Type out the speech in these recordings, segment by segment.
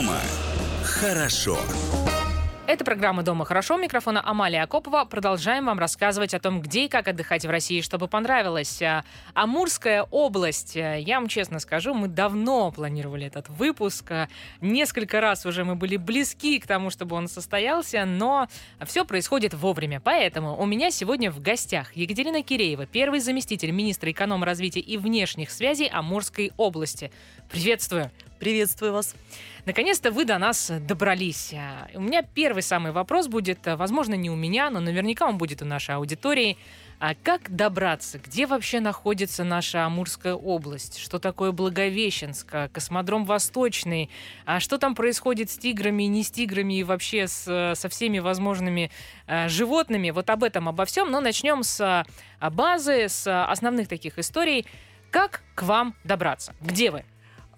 Дома хорошо. Это программа «Дома хорошо». Микрофона Амалия Акопова. Продолжаем вам рассказывать о том, где и как отдыхать в России, чтобы понравилось. А, Амурская область. Я вам честно скажу, мы давно планировали этот выпуск. Несколько раз уже мы были близки к тому, чтобы он состоялся, но все происходит вовремя. Поэтому у меня сегодня в гостях Екатерина Киреева, первый заместитель министра эконом-развития и внешних связей Амурской области. Приветствую. Приветствую вас. Наконец-то вы до нас добрались. У меня первый самый вопрос будет, возможно, не у меня, но наверняка он будет у нашей аудитории. А как добраться? Где вообще находится наша Амурская область? Что такое Благовещенск? Космодром Восточный? А что там происходит с тиграми, не с тиграми и вообще с, со всеми возможными э, животными? Вот об этом, обо всем. Но начнем с базы, с основных таких историй. Как к вам добраться? Где вы?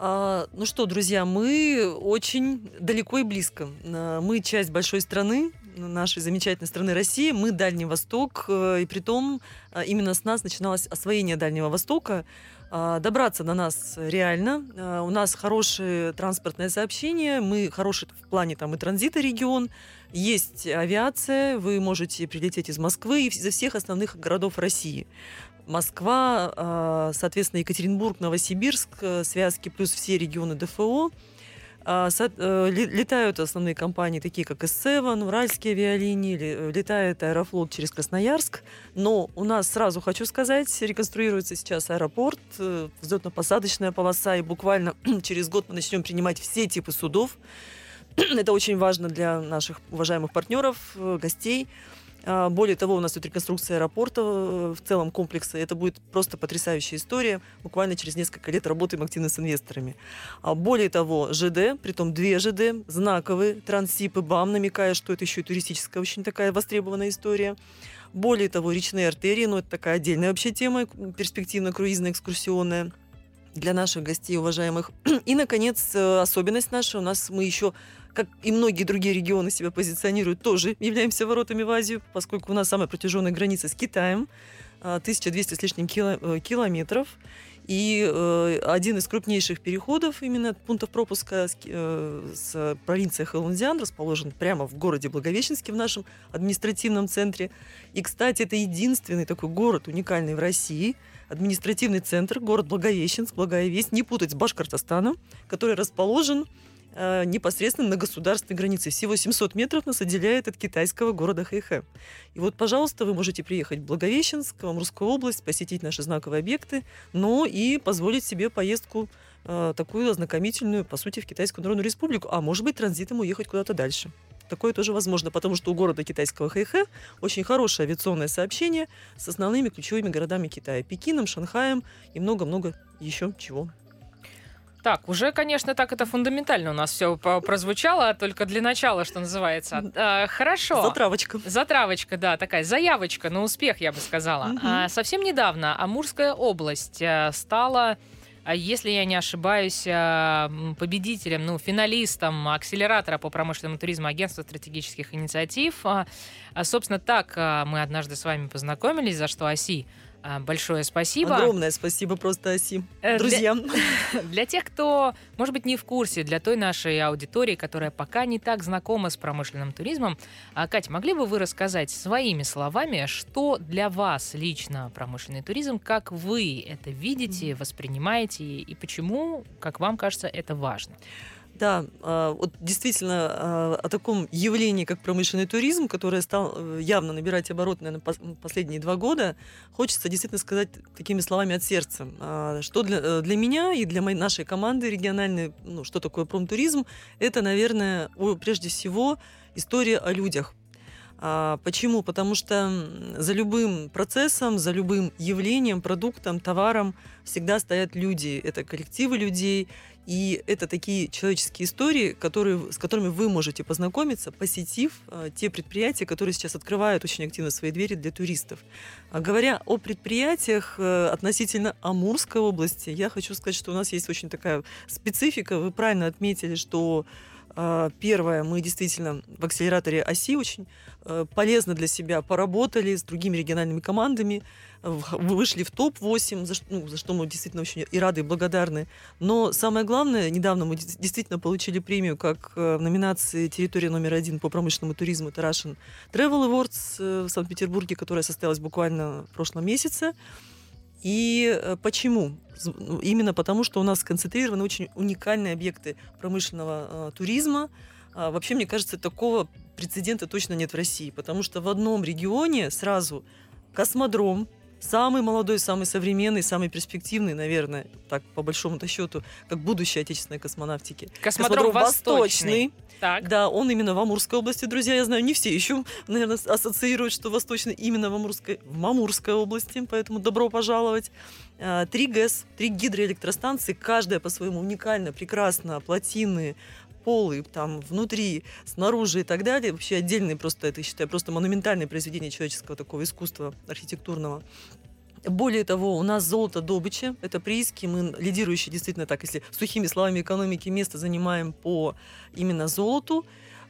А, ну что, друзья, мы очень далеко и близко. А, мы часть большой страны, нашей замечательной страны России. Мы Дальний Восток, э, и при том а, именно с нас начиналось освоение Дальнего Востока. Добраться до нас реально. У нас хорошее транспортное сообщение, мы хороший в плане там и транзита регион. Есть авиация, вы можете прилететь из Москвы и из всех основных городов России. Москва, а, соответственно, Екатеринбург, Новосибирск, э, связки плюс все регионы ДФО. А, э, летают основные компании, такие как S7, Уральские авиалинии, э, летает Аэрофлот через Красноярск. Но у нас, сразу хочу сказать, реконструируется сейчас аэропорт, взлетно-посадочная полоса, и буквально через год мы начнем принимать все типы судов. Это очень важно для наших уважаемых партнеров, гостей. А, более того, у нас тут реконструкция аэропорта э, в целом комплекса. Это будет просто потрясающая история. Буквально через несколько лет работаем активно с инвесторами. А более того, ЖД, притом две ЖД, знаковые, Транссиб БАМ, намекая, что это еще и туристическая очень такая востребованная история. Более того, речные артерии, ну это такая отдельная вообще тема, перспективно-круизная, экскурсионная для наших гостей, уважаемых. И, наконец, э, особенность наша, у нас мы еще как и многие другие регионы себя позиционируют, тоже являемся воротами в Азию, поскольку у нас самая протяженная граница с Китаем, 1200 а, с лишним э, километров. И э, один из крупнейших переходов именно пунктов пропуска с, э, с провинции Хэлунцзян расположен прямо в городе Благовещенске, в нашем административном центре. И, кстати, это единственный такой город, уникальный в России, административный центр, город Благовещенск, Благая Весть, не путать с Башкортостаном, который расположен непосредственно на государственной границе. Всего 700 метров нас отделяет от китайского города Хэйхэ. И вот, пожалуйста, вы можете приехать в Благовещенск, в Амурскую область, посетить наши знаковые объекты, но и позволить себе поездку э, такую ознакомительную, по сути, в Китайскую Народную Республику, а может быть, транзитом уехать куда-то дальше. Такое тоже возможно, потому что у города китайского Хэйхэ очень хорошее авиационное сообщение с основными ключевыми городами Китая. Пекином, Шанхаем и много-много еще чего. Так, уже, конечно, так это фундаментально у нас все прозвучало, только для начала, что называется. А, хорошо. Затравочка. Затравочка, да, такая заявочка на успех, я бы сказала. Угу. А, совсем недавно Амурская область э, стала а если я не ошибаюсь, э, победителем, ну, финалистом акселератора по промышленному туризму Агентства стратегических инициатив. А, собственно, так мы однажды с вами познакомились, за что ОСИ а, большое спасибо. Огромное спасибо просто Асим, э, друзьям. Для, для тех, кто, может быть, не в курсе, для той нашей аудитории, которая пока не так знакома с промышленным туризмом, а, Катя, могли бы вы рассказать своими словами, что для вас лично промышленный туризм, как вы это видите, воспринимаете и почему, как вам кажется, это важно? Да, а, вот действительно а, о таком явлении, как промышленный туризм, которое стал э, явно набирать оборот, наверное, последние два года, хочется действительно сказать такими словами от сердца. А, что для, э, для меня и для моей, нашей команды региональной, ну, что такое промтуризм, это, наверное, прежде всего история о людях, Почему? Потому что за любым процессом, за любым явлением, продуктом, товаром всегда стоят люди. Это коллективы людей, и это такие человеческие истории, которые, с которыми вы можете познакомиться, посетив э, те предприятия, которые сейчас открывают очень активно свои двери для туристов. А говоря о предприятиях э, относительно Амурской области, я хочу сказать, что у нас есть очень такая специфика. Вы правильно отметили, что Первое, мы действительно в акселераторе оси очень э, полезно для себя поработали с другими региональными командами, вышли в топ-8, за, ш- ну, за что мы действительно очень и рады, и благодарны. Но самое главное, недавно мы действительно получили премию как э, в номинации «Территория номер один по промышленному туризму» это Russian Travel Awards э, в Санкт-Петербурге, которая состоялась буквально в прошлом месяце. И э, почему? Ну, Именно потому, что у нас сконцентрированы очень уникальные объекты промышленного э, туризма. А, вообще, мне кажется, такого прецедента точно нет в России, потому что в одном регионе сразу космодром, самый молодой, самый современный, самый перспективный, наверное, так по большому-то счету, как будущее отечественной космонавтики. Космодром Восточный. Так. Да, он именно в Амурской области, друзья. Я знаю, не все еще, наверное, ассоциируют, что Восточный именно в Амурской, в Амурской области, поэтому добро пожаловать. А, Три ГЭС, три гидроэлектростанции, каждая по-своему уникально, прекрасно, плотины, полы, там, внутри, снаружи и так далее. Вообще отдельные просто, это, считаю, просто монументальное произведение человеческого такого искусства архитектурного. Более того, у нас золото добыча, это прииски, мы лидирующие действительно так, если сухими словами экономики место занимаем по именно золоту.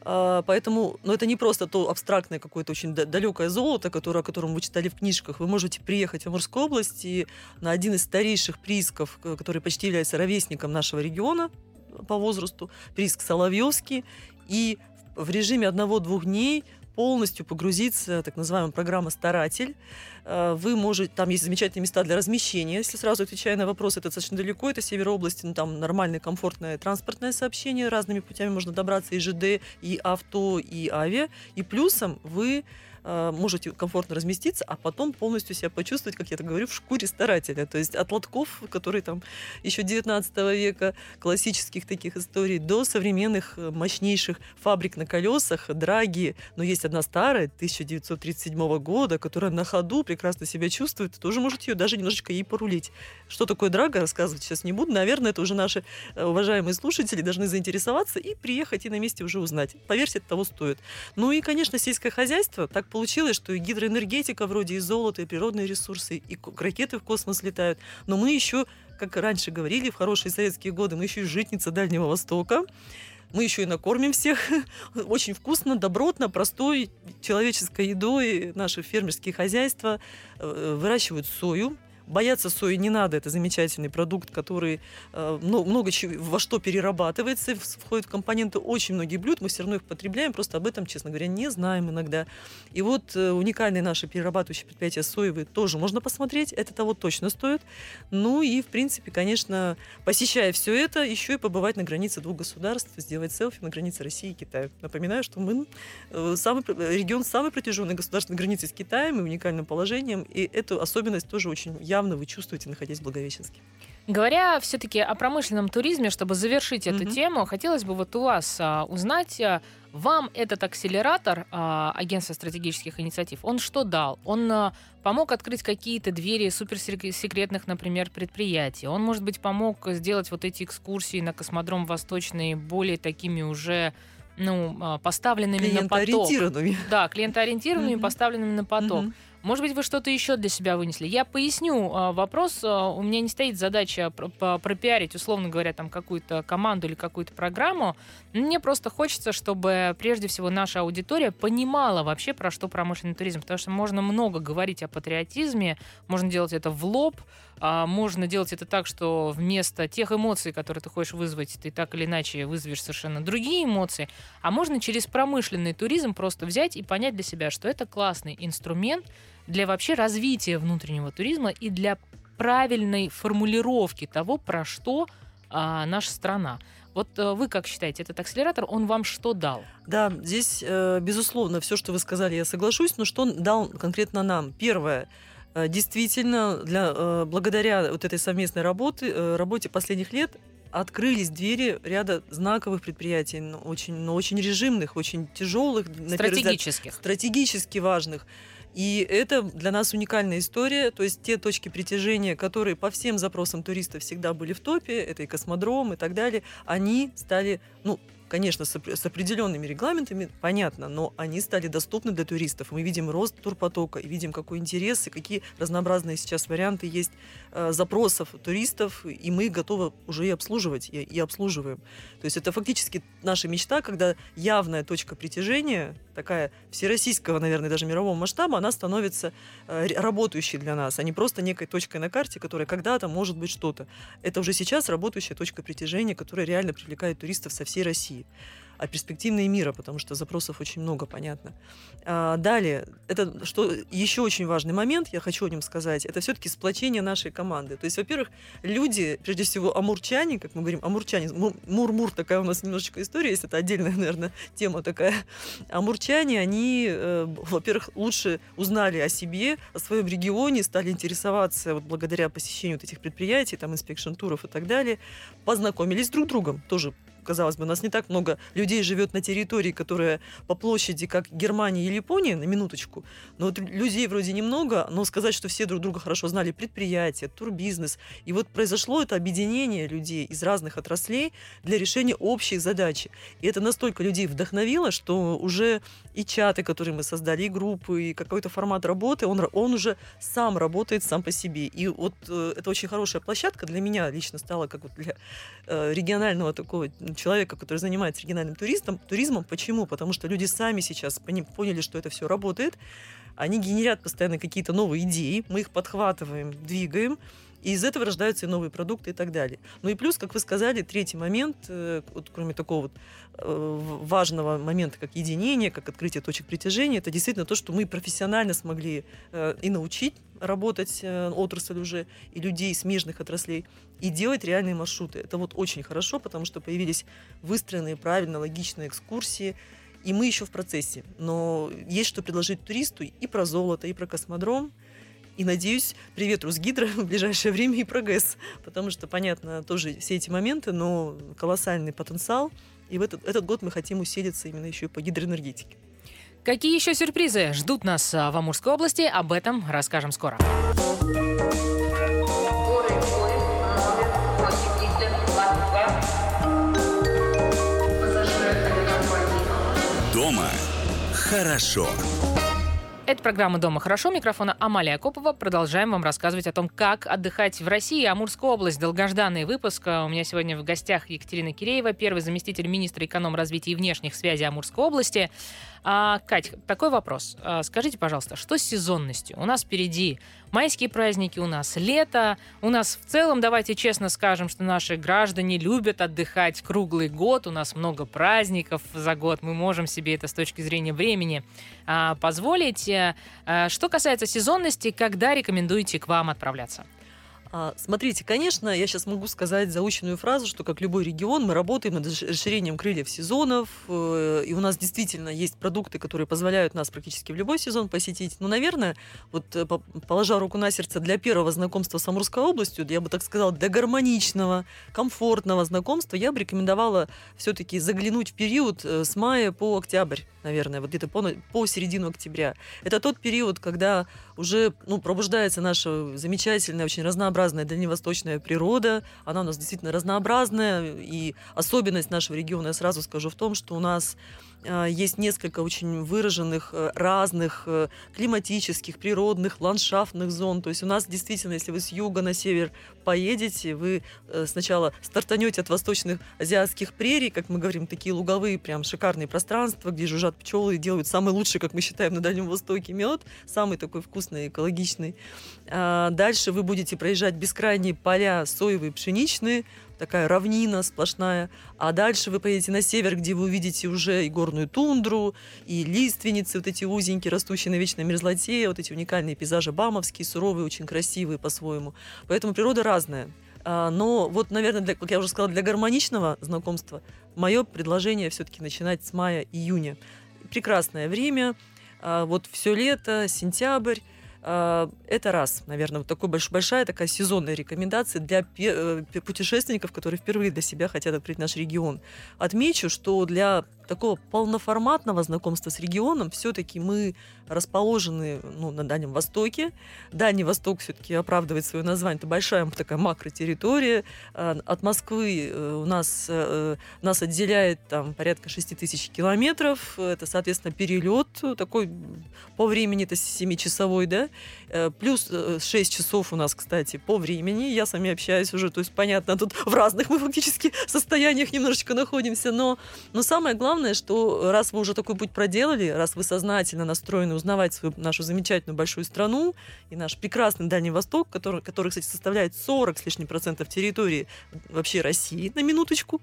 А, Поэтому, ну, это не просто то абстрактное какое-то очень да- далекое золото, которое, о котором вы читали в книжках. Вы можете приехать в Амурскую область и на один из старейших приисков, который почти является ровесником нашего региона по возрасту, прииск Соловьевский, и в режиме одного-двух дней полностью погрузиться, так называемая программа «Старатель». Э, Вы можете, там есть замечательные места для размещения, если сразу отвечая на вопрос, это достаточно далеко, это север области, ну, там нормальное, комфортное транспортное сообщение, разными путями можно добраться и ЖД, и авто, и авиа, и плюсом вы можете комфортно разместиться, а потом полностью себя почувствовать, как я это говорю, в шкуре старателя. То есть от лотков, которые там еще 19 века, классических таких историй, до современных э, мощнейших фабрик на колесах, драги. Но есть одна старая, 1937 года, которая на ходу прекрасно себя чувствует. Тоже можете ее даже немножечко ей порулить. Что такое драга, рассказывать сейчас не буду. Наверное, это уже наши э, уважаемые слушатели должны заинтересоваться и приехать и на месте уже узнать. Поверьте, это того стоит. Ну и, конечно, сельское хозяйство. Так получилось, что и гидроэнергетика вроде и золото, и природные ресурсы, и ракеты в космос летают. Но мы еще, как раньше говорили, в хорошие советские годы, мы еще и житница Дальнего Востока. Мы еще и накормим всех очень вкусно, добротно, простой человеческой едой. Наши фермерские хозяйства э, выращивают сою. Бояться сои не надо, это замечательный продукт, который э, мно- много чего, во что перерабатывается, входит в компоненты очень многих блюд, мы все равно их потребляем, просто об этом, честно говоря, не знаем иногда. И вот э, уникальные наши перерабатывающие предприятия соевые тоже можно посмотреть, это того точно стоит. Ну и, в принципе, конечно, посещая все это, еще и побывать на границе двух государств, сделать селфи на границе России и Китая. Напоминаю, что мы э, самый, регион самой протяженной государственной границей с Китаем и уникальным положением, и эту особенность тоже очень явно вы чувствуете, находясь в Благовещенске. Говоря все-таки о промышленном туризме, чтобы завершить эту Мгм. тему, хотелось бы вот у вас а, узнать, а, вам этот акселератор а, Агентства стратегических инициатив, он что дал? Он а, помог открыть какие-то двери суперсекретных, например, предприятий. Он, может быть, помог сделать вот эти экскурсии на космодром Восточный более такими уже ну, а, поставленными на поток. Клиентоориентированными. Да, клиентоориентированными, Мгм. поставленными на поток. Мгм. Может быть, вы что-то еще для себя вынесли? Я поясню а, вопрос. А, У меня не стоит задача пропиарить, условно говоря, там какую-то команду или какую-то программу. Мне просто хочется, чтобы прежде всего наша аудитория понимала вообще, про что промышленный туризм. Потому что можно много говорить о патриотизме, можно делать это в лоб, а, можно делать это так, что вместо тех эмоций, которые ты хочешь вызвать, ты так или иначе вызовешь совершенно другие эмоции. А можно через промышленный туризм просто взять и понять для себя, что это классный инструмент для вообще развития внутреннего туризма и для правильной формулировки того, про что а, наша страна. Вот э, вы как считаете, этот акселератор, он вам что дал? Да, здесь, э, безусловно, все, что вы сказали, я соглашусь, но что он дал конкретно нам? Первое, э, действительно, для, благодаря вот этой совместной работе, работе последних лет открылись двери ряда знаковых предприятий, но очень, но очень режимных, очень тяжелых, первый взгляд, Стратегических. стратегически важных. И это для нас уникальная история. То есть те точки притяжения, которые по всем запросам туристов всегда были в топе, это и космодром и так далее, они стали, ну, конечно, с, определенными регламентами, понятно, но они стали доступны для туристов. Мы видим рост турпотока, и видим, какой интерес, и какие разнообразные сейчас варианты есть э, запросов туристов, и мы готовы уже и обслуживать, и, и обслуживаем. То есть это фактически наша мечта, когда явная точка притяжения, такая всероссийского, наверное, даже мирового масштаба, она становится э, работающей для нас, а не просто некой точкой на карте, которая когда-то может быть что-то. Это уже сейчас работающая точка притяжения, которая реально привлекает туристов со всей России а в перспективе и мира, потому что запросов очень много, понятно. А, далее, это что еще очень важный момент, я хочу о нем сказать, это все-таки сплочение нашей команды. То есть, во-первых, люди, прежде всего, амурчане, как мы говорим, амурчане, мур-мур такая у нас немножечко история есть, это отдельная, наверное, тема такая. Амурчане, они, э, во-первых, лучше узнали о себе, о своем регионе, стали интересоваться вот благодаря посещению вот этих предприятий, там, inspection-туров и так далее, познакомились друг с другом, тоже казалось бы, у нас не так много людей живет на территории, которая по площади, как Германия или Япония, на минуточку. Но вот людей вроде немного, но сказать, что все друг друга хорошо знали, предприятия, турбизнес. И вот произошло это объединение людей из разных отраслей для решения общей задачи. И это настолько людей вдохновило, что уже и чаты, которые мы создали, и группы, и какой-то формат работы, он, он уже сам работает сам по себе. И вот э, это очень хорошая площадка для меня лично стала, как вот для э, регионального такого человека, который занимается региональным туристом, туризмом. Почему? Потому что люди сами сейчас поняли, что это все работает. Они генерят постоянно какие-то новые идеи, мы их подхватываем, двигаем, и из этого рождаются и новые продукты и так далее. Ну и плюс, как вы сказали, третий момент, э, вот, кроме такого вот, э, важного момента, как единение, как открытие точек притяжения, это действительно то, что мы профессионально смогли э, и научить работать отрасль уже, и людей смежных отраслей, и делать реальные маршруты. Это вот очень хорошо, потому что появились выстроенные правильно, логичные экскурсии, и мы еще в процессе. Но есть что предложить туристу и про золото, и про космодром, и надеюсь, привет Русгидро в ближайшее время и прогресс. Потому что, понятно, тоже все эти моменты, но колоссальный потенциал. И в этот, этот год мы хотим усилиться именно еще и по гидроэнергетике. Какие еще сюрпризы ждут нас а, в Амурской области? Об этом расскажем скоро. Дома хорошо. Это программа «Дома хорошо». Микрофона Амалия Копова. Продолжаем вам рассказывать о том, как отдыхать в России. Амурская область. Долгожданный выпуск. У меня сегодня в гостях Екатерина Киреева, первый заместитель министра эконом-развития и внешних связей Амурской области. А, Кать, такой вопрос. А, скажите, пожалуйста, что с сезонностью? У нас впереди майские праздники, у нас лето, у нас в целом, давайте честно скажем, что наши граждане любят отдыхать круглый год, у нас много праздников за год, мы можем себе это с точки зрения времени а, позволить. А, что касается сезонности, когда рекомендуете к вам отправляться? А, смотрите, конечно, я сейчас могу сказать заученную фразу, что как любой регион мы работаем над расширением крыльев сезонов, э, и у нас действительно есть продукты, которые позволяют нас практически в любой сезон посетить. Но, наверное, вот э, положа руку на сердце для первого знакомства с Амурской областью, я бы так сказала, для гармоничного, комфортного знакомства, я бы рекомендовала все-таки заглянуть в период э, с мая по октябрь, наверное, вот где-то по, по середину октября. Это тот период, когда уже ну, пробуждается наша замечательная, очень разнообразная дальневосточная природа. Она у нас действительно разнообразная. И особенность нашего региона, я сразу скажу, в том, что у нас есть несколько очень выраженных э, разных э, климатических, природных, ландшафтных зон. То есть у нас действительно, если вы с юга на север поедете, вы э, сначала стартанете от восточных азиатских прерий, как мы говорим, такие луговые, прям шикарные пространства, где жужжат пчелы и делают самый лучший, как мы считаем, на Дальнем Востоке мед, самый такой вкусный, экологичный. А дальше вы будете проезжать бескрайние поля соевые, пшеничные, такая равнина сплошная. А дальше вы поедете на север, где вы увидите уже и горную тундру, и лиственницы, вот эти узенькие, растущие на вечной мерзлоте, вот эти уникальные пейзажи бамовские, суровые, очень красивые по-своему. Поэтому природа разная. А, но вот, наверное, для, как я уже сказала, для гармоничного знакомства мое предложение все-таки начинать с мая-июня. Прекрасное время, а, вот все лето, сентябрь, это раз, наверное, вот больш, большая такая сезонная рекомендация для э, путешественников, которые впервые для себя хотят открыть наш регион. Отмечу, что для такого полноформатного знакомства с регионом все-таки мы расположены ну, на Дальнем Востоке. Дальний Восток все-таки оправдывает свое название. Это большая такая макротерритория. А, от Москвы э, у нас, э, нас отделяет там порядка 6 тысяч километров. Это, соответственно, перелет такой по времени, это 7-часовой, да. Э, плюс 6 часов у нас, кстати, по времени. Я с вами общаюсь уже, то есть, понятно, тут в разных мы фактически состояниях немножечко находимся. Но, но самое главное, что раз вы уже такой путь проделали, раз вы сознательно настроены узнавать свою, нашу замечательную большую страну и наш прекрасный Дальний Восток, который, который, кстати, составляет 40 с лишним процентов территории вообще России, на минуточку,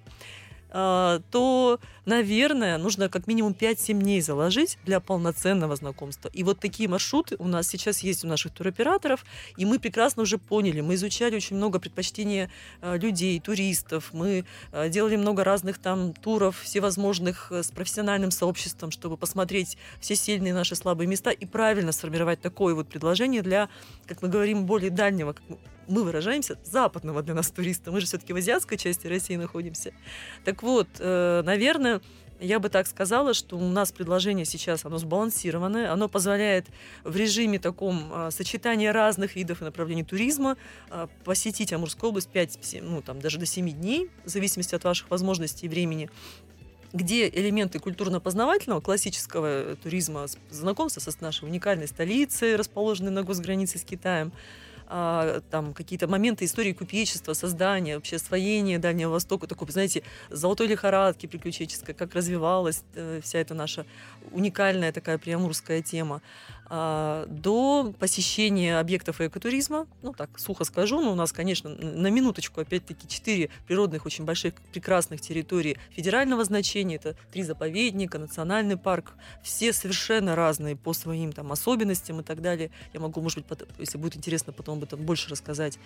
то, наверное, нужно как минимум 5-7 дней заложить для полноценного знакомства. И вот такие маршруты у нас сейчас есть у наших туроператоров, и мы прекрасно уже поняли, мы изучали очень много предпочтений а, людей, туристов, мы а, делали много разных там туров всевозможных э, с профессиональным сообществом, чтобы посмотреть все сильные наши слабые места и правильно сформировать такое вот предложение для, как мы говорим, более дальнего, мы выражаемся, западного для нас туриста. Мы же все-таки в азиатской части России находимся. Так вот, э, наверное, я бы так сказала, что у нас предложение сейчас, оно сбалансированное, оно позволяет в режиме таком а, сочетания разных видов и направлений туризма а, посетить Амурскую область 5, ну там даже до 7 дней, в зависимости от ваших возможностей и времени где элементы культурно-познавательного, классического туризма, знакомства с нашей уникальной столицей, расположенной на госгранице с Китаем, а, там какие-то моменты истории купечества, создания, вообще освоения Дальнего Востока, такой, знаете, золотой лихорадки приключенческой, как развивалась э, вся эта наша уникальная такая приамурская тема. А, до посещения объектов экотуризма, ну так, сухо скажу, но у нас, конечно, на минуточку, опять-таки, четыре природных очень больших прекрасных территории федерального значения, это три заповедника, национальный парк, все совершенно разные по своим там особенностям и так далее. Я могу, может быть, если будет интересно, потом об этом больше рассказать.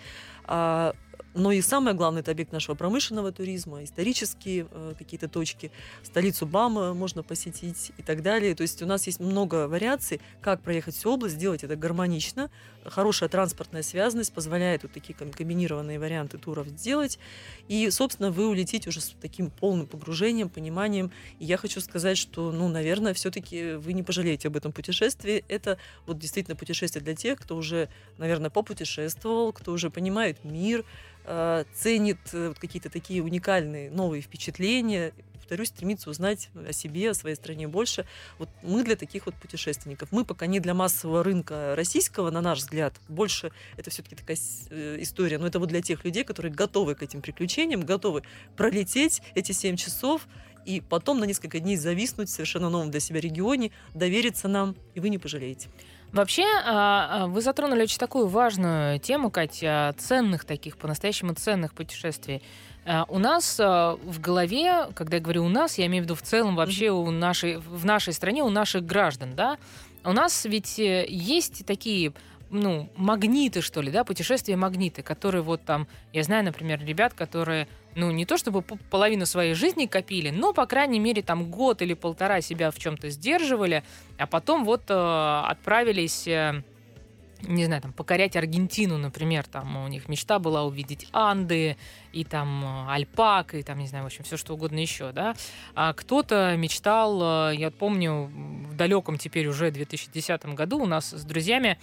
А, но и самое главное, это объект нашего промышленного туризма, исторические э, какие-то точки, столицу Бама можно посетить и так далее. То есть у нас есть много вариаций, как проехать всю область, сделать это гармонично. Хорошая транспортная связанность позволяет вот такие комбинированные варианты туров сделать. И, собственно, вы улетите уже с таким полным погружением, пониманием. И я хочу сказать, что, ну, наверное, все-таки вы не пожалеете об этом путешествии. Это вот действительно путешествие для тех, кто уже, наверное, попутешествовал, кто уже понимает мир, Э, ценит э, какие-то такие уникальные новые впечатления, повторюсь, стремится узнать о себе, о своей стране больше. Вот мы для таких вот путешественников. Мы пока не для массового рынка российского, на наш взгляд. Больше это все-таки такая э, история. Но это вот для тех людей, которые готовы к этим приключениям, готовы пролететь эти 7 часов и потом на несколько дней зависнуть в совершенно новом для себя регионе, довериться нам, и вы не пожалеете. Вообще, а, а, вы затронули очень такую важную тему, Катя, ценных таких, по-настоящему ценных путешествий. А, у нас в голове, когда я говорю у нас, я имею в виду в целом вообще у нашей, в нашей стране, у наших граждан, да, у нас ведь э, есть такие ну, магниты, что ли, да, путешествия магниты, которые вот там, я знаю, например, ребят, которые, ну, не то чтобы половину своей жизни копили, но, по крайней мере, там год или полтора себя в чем-то сдерживали, а потом вот э, отправились... Э, не знаю, там, покорять Аргентину, например, там у них мечта была увидеть Анды и там э, альпак, и там, не знаю, в общем, все что угодно еще, да. А кто-то мечтал, э, я помню, в далеком теперь уже 2010 году у нас с друзьями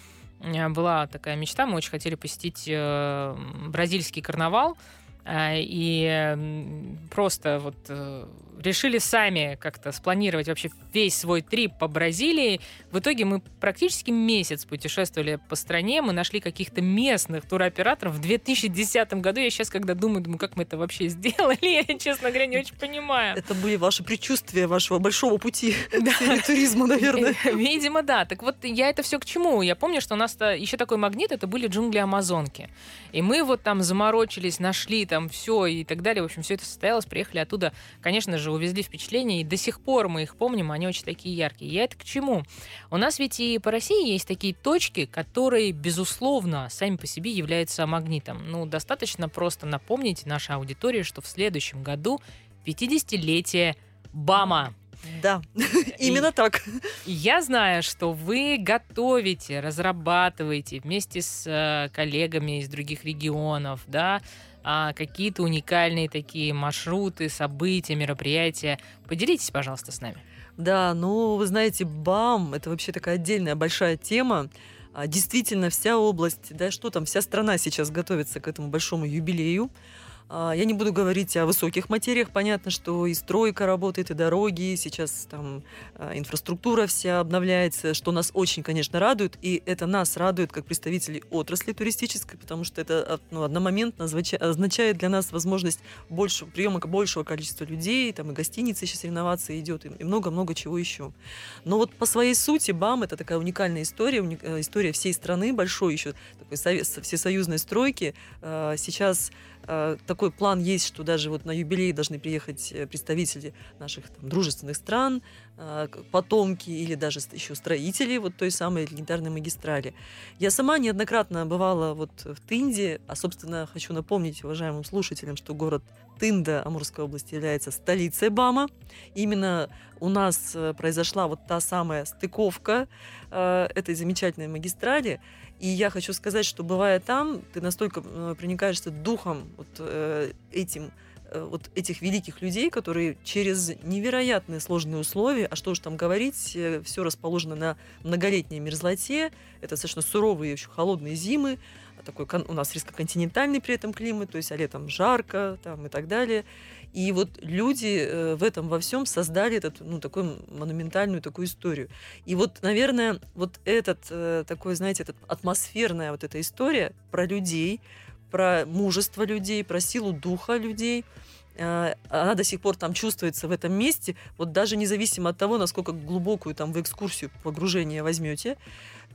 была такая мечта, мы очень хотели посетить э, бразильский карнавал, э, и просто вот э, решили сами как-то спланировать вообще весь свой трип по Бразилии. В итоге мы практически месяц путешествовали по стране, мы нашли каких-то местных туроператоров. В 2010 году, я сейчас, когда думаю, думаю, как мы это вообще сделали, я, честно говоря, не очень понимаю. Это были ваши предчувствия вашего большого пути да. туризма, наверное. Видимо, да. Так вот, я это все к чему? Я помню, что у нас еще такой магнит, это были джунгли Амазонки. И мы вот там заморочились, нашли там все и так далее. В общем, все это состоялось, приехали оттуда, конечно же, увезли впечатления, и до сих пор мы их помним, они очень такие яркие. Я это к чему? У нас ведь и по России есть такие точки, которые, безусловно, сами по себе являются магнитом. Ну, достаточно просто напомнить нашей аудитории, что в следующем году 50-летие БАМа. Да, именно так. Я знаю, что вы готовите, разрабатываете вместе с э, коллегами из других регионов, да, а, какие-то уникальные такие маршруты, события, мероприятия. Поделитесь, пожалуйста, с нами. Да, ну, вы знаете, БАМ — это вообще такая отдельная большая тема. А, действительно, вся область, да что там, вся страна сейчас готовится к этому большому юбилею. А, я не буду говорить о высоких материях. Понятно, что и стройка работает, и дороги, сейчас там а, инфраструктура вся обновляется, что нас очень, конечно, радует. И это нас радует как представителей отрасли туристической, потому что это а, ну, одномоментно означает для нас возможность больше, приема большего количества людей, там и гостиницы сейчас реновация идет, и много-много чего еще. Но вот по своей сути БАМ это такая уникальная история, уник, э, история всей страны, большой еще такой совет, всесоюзной стройки. Сейчас такой план есть, что даже вот на юбилей должны приехать э, представители наших там, дружественных стран, э, потомки или даже еще строители вот той самой легендарной магистрали. Я сама неоднократно бывала вот в Тынде, а, собственно, хочу напомнить уважаемым слушателям, что город Тында Амурской области является столицей БАМа. Именно у нас произошла вот та самая стыковка этой замечательной магистрали. И я хочу сказать, что бывая там, ты настолько э, проникаешься духом вот э, этим э, вот этих великих людей, которые через невероятные сложные условия, а что уж там говорить, все расположено на многолетней мерзлоте, это достаточно суровые, еще холодные зимы, такой у нас резко-континентальный при этом климат, то есть а летом жарко там, и так далее. И вот люди э, в этом во всем создали этот, ну, такую монументальную такую историю. И вот, наверное, вот этот э, такой, знаете, этот атмосферная вот эта история про людей, про мужество людей, про силу духа людей, э, она до сих пор там чувствуется в этом месте, вот даже независимо от того, насколько глубокую там в экскурсию погружение возьмете,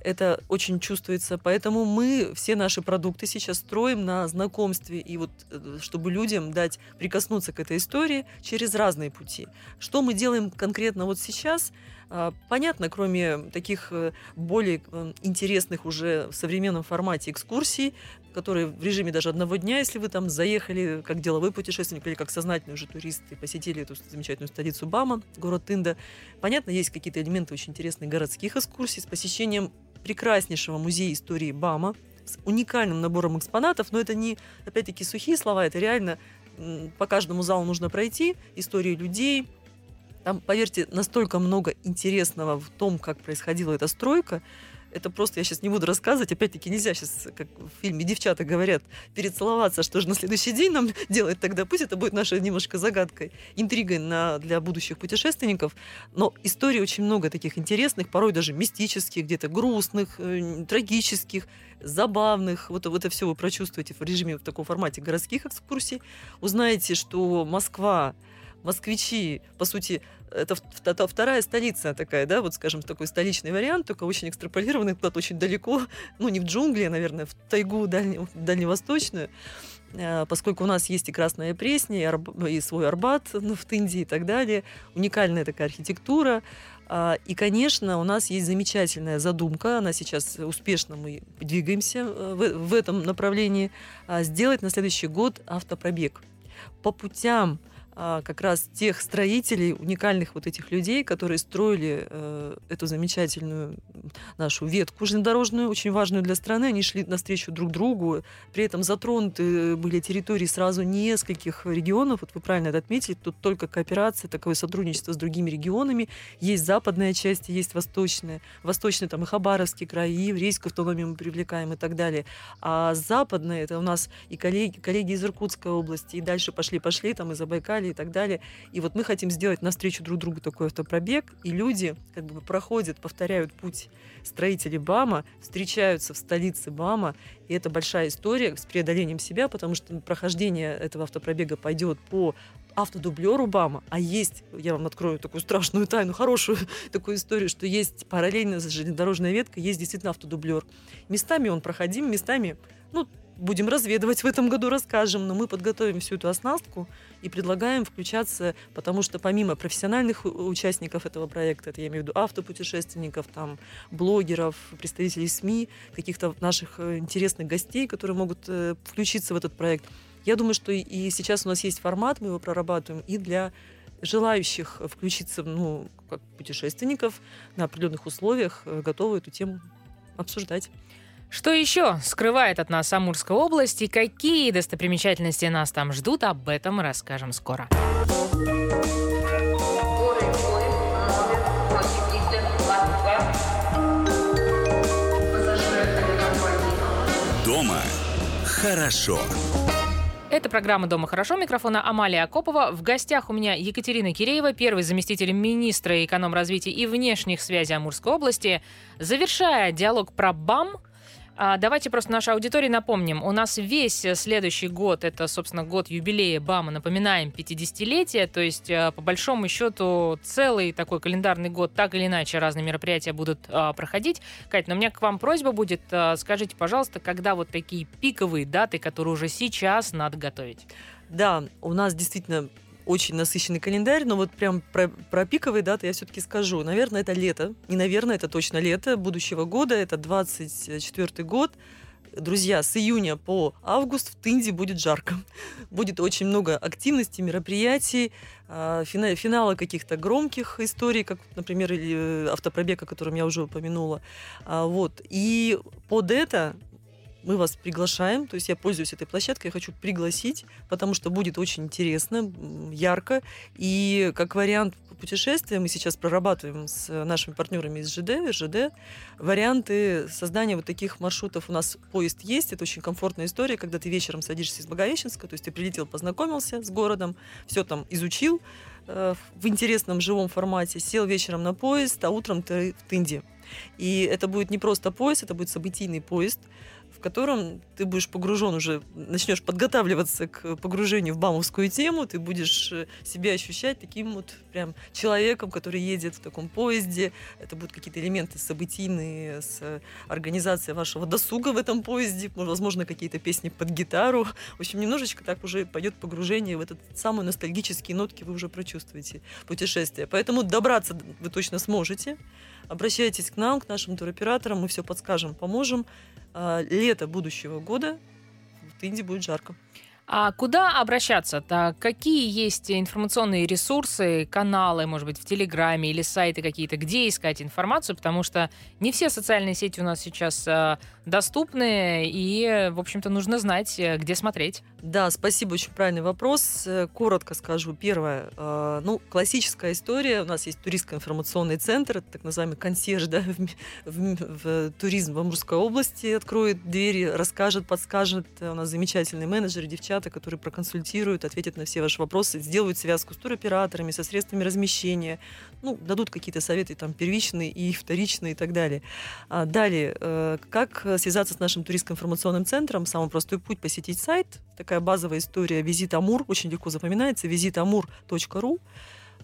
это очень чувствуется. Поэтому мы все наши продукты сейчас строим на знакомстве и вот э, чтобы людям дать прикоснуться к этой истории через разные пути. Что мы делаем конкретно вот сейчас? А, понятно, кроме таких э, более э, интересных уже в современном формате экскурсий, которые в режиме даже одного дня, если вы там заехали как деловой путешественник или как сознательный уже турист и посетили эту замечательную столицу Бама, город Тында. Понятно, есть какие-то элементы очень интересных городских экскурсий с посещением прекраснейшего музея истории БАМа с уникальным набором экспонатов, но это не, опять-таки, сухие слова, это реально по каждому залу нужно пройти, истории людей. Там, поверьте, настолько много интересного в том, как происходила эта стройка, это просто, я сейчас не буду рассказывать, опять-таки нельзя сейчас, как в фильме девчата говорят, перецеловаться, что же на следующий день нам делать тогда, пусть это будет нашей немножко загадкой, интригой на, для будущих путешественников, но историй очень много таких интересных, порой даже мистических, где-то грустных, э, трагических, забавных, вот, вот это все вы прочувствуете в режиме в таком формате городских экскурсий, узнаете, что Москва москвичи, по сути, это, это вторая столица такая, да, вот, скажем, такой столичный вариант, только очень экстраполированный куда-то очень далеко, ну, не в джунгли, а, наверное, в тайгу дальне, дальневосточную, э, поскольку у нас есть и Красная Пресня, и, Арб... и свой Арбат ну, в Индии и так далее, уникальная такая архитектура, а, и, конечно, у нас есть замечательная задумка, она сейчас успешно мы двигаемся э, в, в этом направлении, а, сделать на следующий год автопробег. По путям, а, как раз тех строителей, уникальных вот этих людей, которые строили э, эту замечательную нашу ветку железнодорожную, очень важную для страны. Они шли навстречу друг другу. При этом затронуты были территории сразу нескольких регионов. Вот вы правильно это отметили. Тут только кооперация, такое сотрудничество с другими регионами. Есть западная часть, есть восточная. Восточная там и Хабаровский край, и еврейскую автономию мы привлекаем и так далее. А западная, это у нас и коллеги, коллеги из Иркутской области, и дальше пошли-пошли, там из Забайкалья, Италии и так далее. И вот мы хотим сделать навстречу друг другу такой автопробег, и люди как бы проходят, повторяют путь строителей БАМа, встречаются в столице БАМа, и это большая история с преодолением себя, потому что прохождение этого автопробега пойдет по автодублеру БАМа, а есть, я вам открою такую страшную тайну, хорошую такую историю, что есть параллельно с железнодорожной веткой, есть действительно автодублер. Местами он проходим, местами, ну, будем разведывать в этом году, расскажем, но мы подготовим всю эту оснастку и предлагаем включаться, потому что помимо профессиональных участников этого проекта, это я имею в виду автопутешественников, там, блогеров, представителей СМИ, каких-то наших э, интересных гостей, которые могут э, включиться в этот проект, я думаю, что и сейчас у нас есть формат, мы его прорабатываем и для желающих включиться, ну, как путешественников на определенных условиях, э, готовы эту тему обсуждать. Что еще скрывает от нас Амурская область и какие достопримечательности нас там ждут, об этом расскажем скоро. Дома хорошо. Это программа «Дома хорошо». Микрофона Амалия Акопова. В гостях у меня Екатерина Киреева, первый заместитель министра эконом-развития и внешних связей Амурской области. Завершая диалог про БАМ, а, давайте просто нашей аудитории напомним. У нас весь следующий год, это, собственно, год юбилея БАМа, напоминаем, 50-летие, то есть, а, по большому счету, целый такой календарный год, так или иначе, разные мероприятия будут а, проходить. Катя, но у меня к вам просьба будет, скажите, пожалуйста, когда вот такие пиковые даты, которые уже сейчас надо готовить? Да, у нас действительно очень насыщенный календарь, но вот прям про, про пиковые даты я все-таки скажу. Наверное, это лето. Не наверное, это точно лето будущего года. Это 24 год. Друзья, с июня по август в Тынде будет жарко. Будет очень много активностей, мероприятий, а, финала каких-то громких историй, как, например, э, автопробег, о котором я уже упомянула. А, вот. И под это мы вас приглашаем, то есть я пользуюсь этой площадкой, я хочу пригласить, потому что будет очень интересно, ярко, и как вариант путешествия мы сейчас прорабатываем с нашими партнерами из ЖД, ЖД, варианты создания вот таких маршрутов. У нас поезд есть, это очень комфортная история, когда ты вечером садишься из Благовещенска, то есть ты прилетел, познакомился с городом, все там изучил, э, в интересном живом формате, сел вечером на поезд, а утром ты в Тынде. И это будет не просто поезд, это будет событийный поезд, в котором ты будешь погружен уже, начнешь подготавливаться к погружению в бамовскую тему, ты будешь э, себя ощущать таким вот прям человеком, который едет в таком поезде. Это будут какие-то элементы событийные с организацией вашего досуга в этом поезде, возможно, какие-то песни под гитару. В общем, немножечко так уже пойдет погружение в этот самый ностальгические нотки вы уже прочувствуете путешествие. Поэтому добраться вы точно сможете. Обращайтесь к нам, к нашим туроператорам, мы все подскажем, поможем. А, лето будущего года в Индии будет жарко. А куда обращаться? Так, какие есть информационные ресурсы, каналы, может быть, в Телеграме или сайты какие-то, где искать информацию? Потому что не все социальные сети у нас сейчас э, доступны, и, в общем-то, нужно знать, э, где смотреть. Да, спасибо, очень правильный вопрос. Э, коротко скажу. Первое, э, ну, классическая история. У нас есть туристско-информационный центр, так называемый консьерж, да, в, в, в туризм в Амурской области откроет двери, расскажет, подскажет. У нас замечательные менеджеры, девчата, которые проконсультируют, ответят на все ваши вопросы, сделают связку с туроператорами, со средствами размещения, ну, дадут какие-то советы там первичные и вторичные и так далее. А далее, э, как связаться с нашим туристско-информационным центром? Самый простой путь посетить сайт, такая базовая история «Визит Амур», очень легко запоминается, визитамур.ру.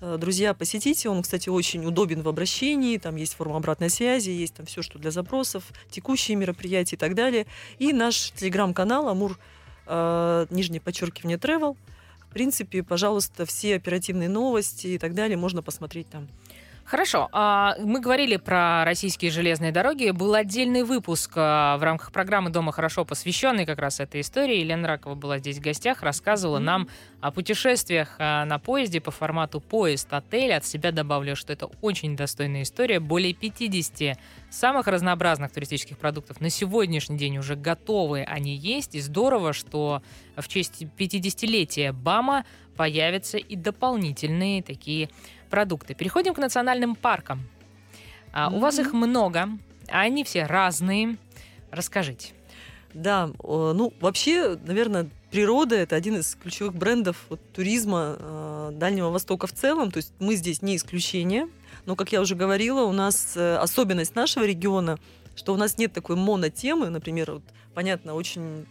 Э, друзья, посетите, он, кстати, очень удобен в обращении, там есть форма обратной связи, есть там все, что для запросов, текущие мероприятия и так далее. И наш телеграм-канал «Амур», э, нижнее подчеркивание, travel. В принципе, пожалуйста, все оперативные новости и так далее можно посмотреть там. Хорошо. А, мы говорили про российские железные дороги. Был отдельный выпуск а, в рамках программы «Дома хорошо», посвященный как раз этой истории. Елена Ракова была здесь в гостях, рассказывала нам о путешествиях а, на поезде по формату поезд-отель. От себя добавлю, что это очень достойная история. Более 50 самых разнообразных туристических продуктов на сегодняшний день уже готовы они есть. И здорово, что в честь 50-летия БАМа появятся и дополнительные такие продукты. Переходим к национальным паркам. А, mm-hmm. У вас их много, а они все разные. Расскажите. Да, ну вообще, наверное, природа это один из ключевых брендов вот, туризма э, Дальнего Востока в целом. То есть мы здесь не исключение. Но, как я уже говорила, у нас э, особенность нашего региона, что у нас нет такой монотемы, например, вот понятно, очень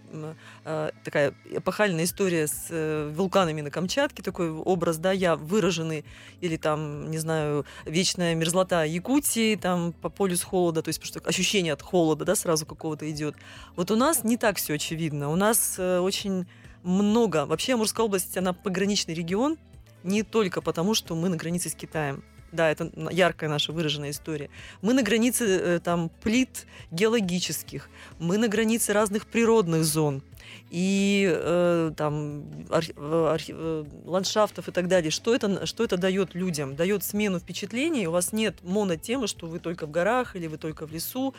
э, такая эпохальная история с э, вулканами на Камчатке, такой образ, да, я выраженный, или там, не знаю, вечная мерзлота Якутии, там по полюс холода, то есть что ощущение от холода, да, сразу какого-то идет. Вот у нас не так все очевидно, у нас э, очень много, вообще Амурская область, она пограничный регион, не только потому, что мы на границе с Китаем. Да, это яркая наша выраженная история. Мы на границе э, там плит геологических, мы на границе разных природных зон и э, там архи, э, архи, э, ландшафтов и так далее. Что это, что это дает людям? Дает смену впечатлений. У вас нет монотемы, что вы только в горах или вы только в лесу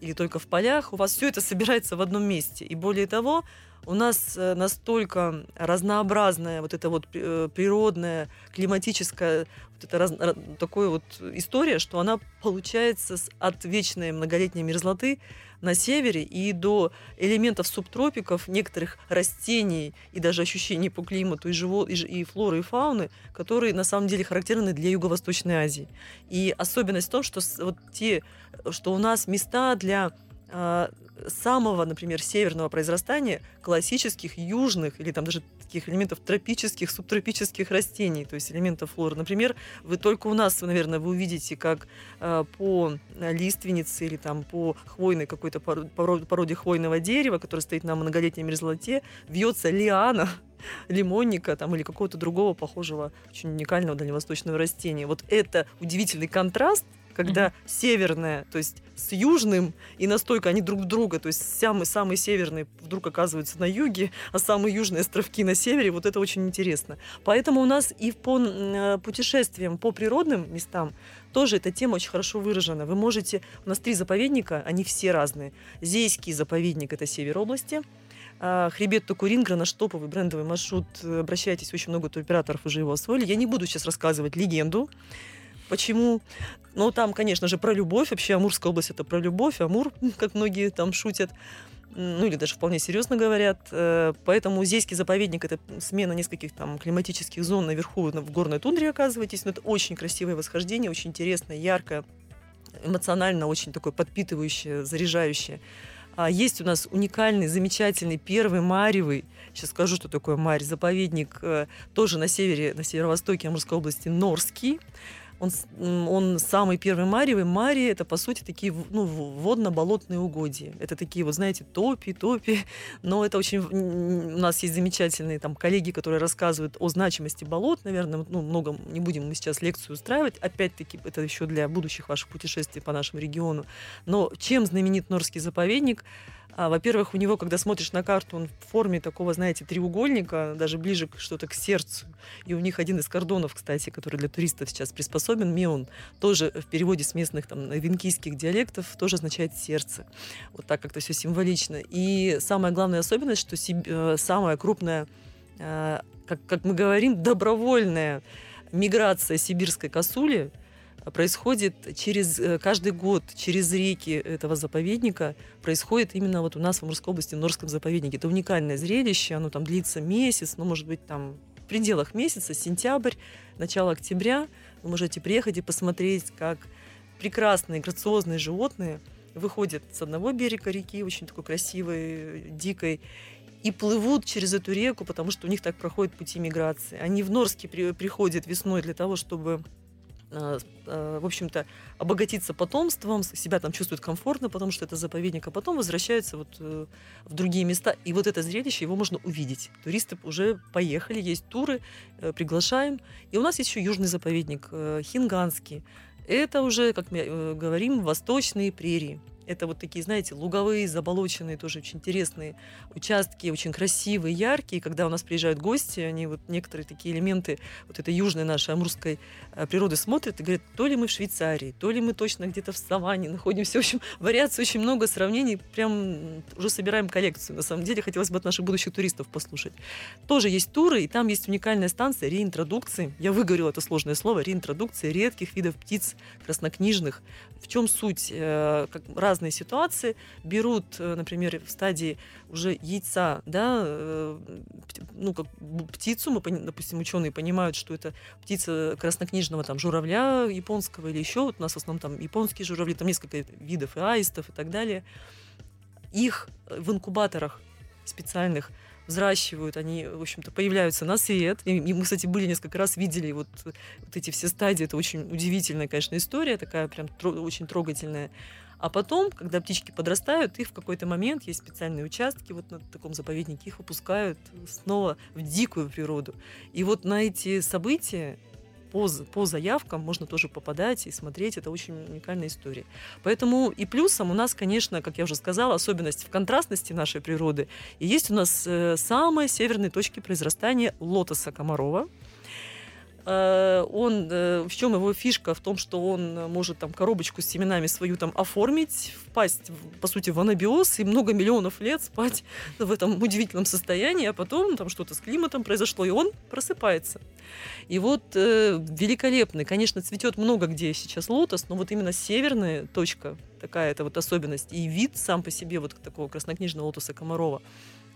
или только в полях. У вас все это собирается в одном месте. И более того, у нас э, настолько разнообразная вот эта вот э, природная, климатическая вот это раз, такое вот история, что она получается от вечной многолетней мерзлоты на севере и до элементов субтропиков, некоторых растений и даже ощущений по климату и, живо, и, и флоры и фауны, которые на самом деле характерны для Юго-Восточной Азии. И особенность в том, что вот те, что у нас места для а, самого, например, северного произрастания классических южных или там даже таких элементов тропических, субтропических растений, то есть элементов флоры. Например, вы только у нас, наверное, вы увидите, как э, по лиственнице или там по хвойной какой-то породе, хвойного дерева, которое стоит на многолетней мерзлоте, вьется лиана, лимонника там, или какого-то другого похожего, очень уникального дальневосточного растения. Вот это удивительный контраст когда mm-hmm. северная, то есть с южным, и настолько они друг друга, то есть самый, самый северный вдруг оказывается на юге, а самые южные островки на севере, вот это очень интересно. Поэтому у нас и по э, путешествиям по природным местам тоже эта тема очень хорошо выражена. Вы можете, у нас три заповедника, они все разные. Зейский заповедник – это север области, а, Хребет Токурин, граноштоповый брендовый маршрут. Обращайтесь, очень много туроператоров уже его освоили. Я не буду сейчас рассказывать легенду. Почему? Ну, там, конечно же, про любовь. Вообще Амурская область – это про любовь. Амур, как многие там шутят. Ну, или даже вполне серьезно говорят. Э, поэтому музейский заповедник – это смена нескольких там климатических зон наверху, в горной тундре оказываетесь. Но это очень красивое восхождение, очень интересное, яркое, эмоционально очень такое подпитывающее, заряжающее. А есть у нас уникальный, замечательный первый Маревый, сейчас скажу, что такое Марь, заповедник э, тоже на севере, на северо-востоке Амурской области, Норский. Он, он самый первый маревый. Мари – это, по сути, такие ну, водно-болотные угодья. Это такие, вот знаете, топи, топи. Но это очень... У нас есть замечательные там коллеги, которые рассказывают о значимости болот. Наверное, ну, много не будем мы сейчас лекцию устраивать. Опять-таки, это еще для будущих ваших путешествий по нашему региону. Но чем знаменит Норский заповедник – а, во-первых, у него, когда смотришь на карту, он в форме такого, знаете, треугольника, даже ближе к что-то к сердцу. И у них один из кордонов, кстати, который для туристов сейчас приспособен, мион, тоже в переводе с местных там венкийских диалектов тоже означает сердце. Вот так как-то все символично. И самая главная особенность, что Сиб... Э, самая крупная, э, как, как мы говорим, добровольная миграция сибирской косули – происходит через э, каждый год через реки этого заповедника происходит именно вот у нас в Амурской области в Норском заповеднике. Это уникальное зрелище, оно там длится месяц, ну, может быть, там в пределах месяца, сентябрь, начало октября. Вы можете приехать и посмотреть, как прекрасные, грациозные животные выходят с одного берега реки, очень такой красивой, дикой, и плывут через эту реку, потому что у них так проходят пути миграции. Они в Норске при, приходят весной для того, чтобы в общем-то, обогатиться потомством, себя там чувствуют комфортно, потому что это заповедник, а потом возвращаются вот э, в другие места. И вот это зрелище, его можно увидеть. Туристы уже поехали, есть туры, приглашаем. И у нас есть еще южный заповедник, Хинганский. Это уже, как мы говорим, восточные прерии. Это вот такие, знаете, луговые, заболоченные, тоже очень интересные участки, очень красивые, яркие. Когда у нас приезжают гости, они вот некоторые такие элементы вот этой южной нашей амурской э, природы смотрят и говорят, то ли мы в Швейцарии, то ли мы точно где-то в саванне находимся. В общем, вариаций очень много, сравнений. Прям уже собираем коллекцию. На самом деле, хотелось бы от наших будущих туристов послушать. Тоже есть туры, и там есть уникальная станция реинтродукции. Я выговорила это сложное слово. Реинтродукция редких видов птиц краснокнижных. В чем суть? Э, как раз разные ситуации, берут, э, например, в стадии уже яйца, да, э, ну, как птицу, мы, допустим, ученые понимают, что это птица краснокнижного там журавля японского или еще, вот у нас в основном там японские журавли, там несколько видов и аистов и так далее. Их в инкубаторах специальных взращивают, они, в общем-то, появляются на свет. И, мы, кстати, были несколько раз, видели вот, вот эти все стадии. Это очень удивительная, конечно, история, такая прям тро- очень трогательная. А потом, когда птички подрастают, их в какой-то момент есть специальные участки вот на таком заповеднике, их выпускают снова в дикую природу. И вот на эти события по, по заявкам можно тоже попадать и смотреть. Это очень уникальная история. Поэтому и плюсом у нас, конечно, как я уже сказала, особенность в контрастности нашей природы. И есть у нас э, самые северные точки произрастания лотоса Комарова. Э, он, э, в чем его фишка? В том, что он может там коробочку с семенами свою там оформить, впасть, по сути, в анабиоз и много миллионов лет спать в этом удивительном состоянии, а потом там что-то с климатом произошло, и он просыпается. И вот э, великолепный, конечно, цветет много где сейчас лотос, но вот именно северная точка, такая это вот особенность, и вид сам по себе вот такого краснокнижного лотоса Комарова –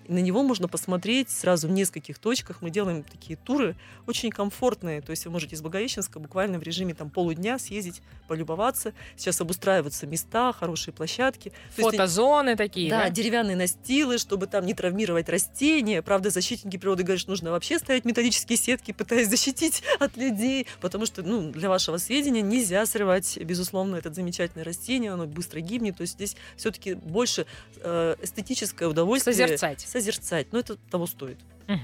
и на него можно посмотреть сразу в нескольких точках. Мы делаем такие туры очень комфортные. То есть вы можете из Благовещенска буквально в режиме там, полудня съездить, полюбоваться. Сейчас обустраиваются места, хорошие площадки. Фотозоны есть, такие, да? Да, деревянные настилы, чтобы там не травмировать растения. Правда, защитники природы говорят, что нужно вообще ставить металлические сетки, пытаясь защитить от людей. Потому что, ну, для вашего сведения, нельзя срывать, безусловно, этот замечательное растение. Оно быстро гибнет. То есть здесь все-таки больше э, эстетическое удовольствие. Созерцать созерцать. Но это того стоит. Угу.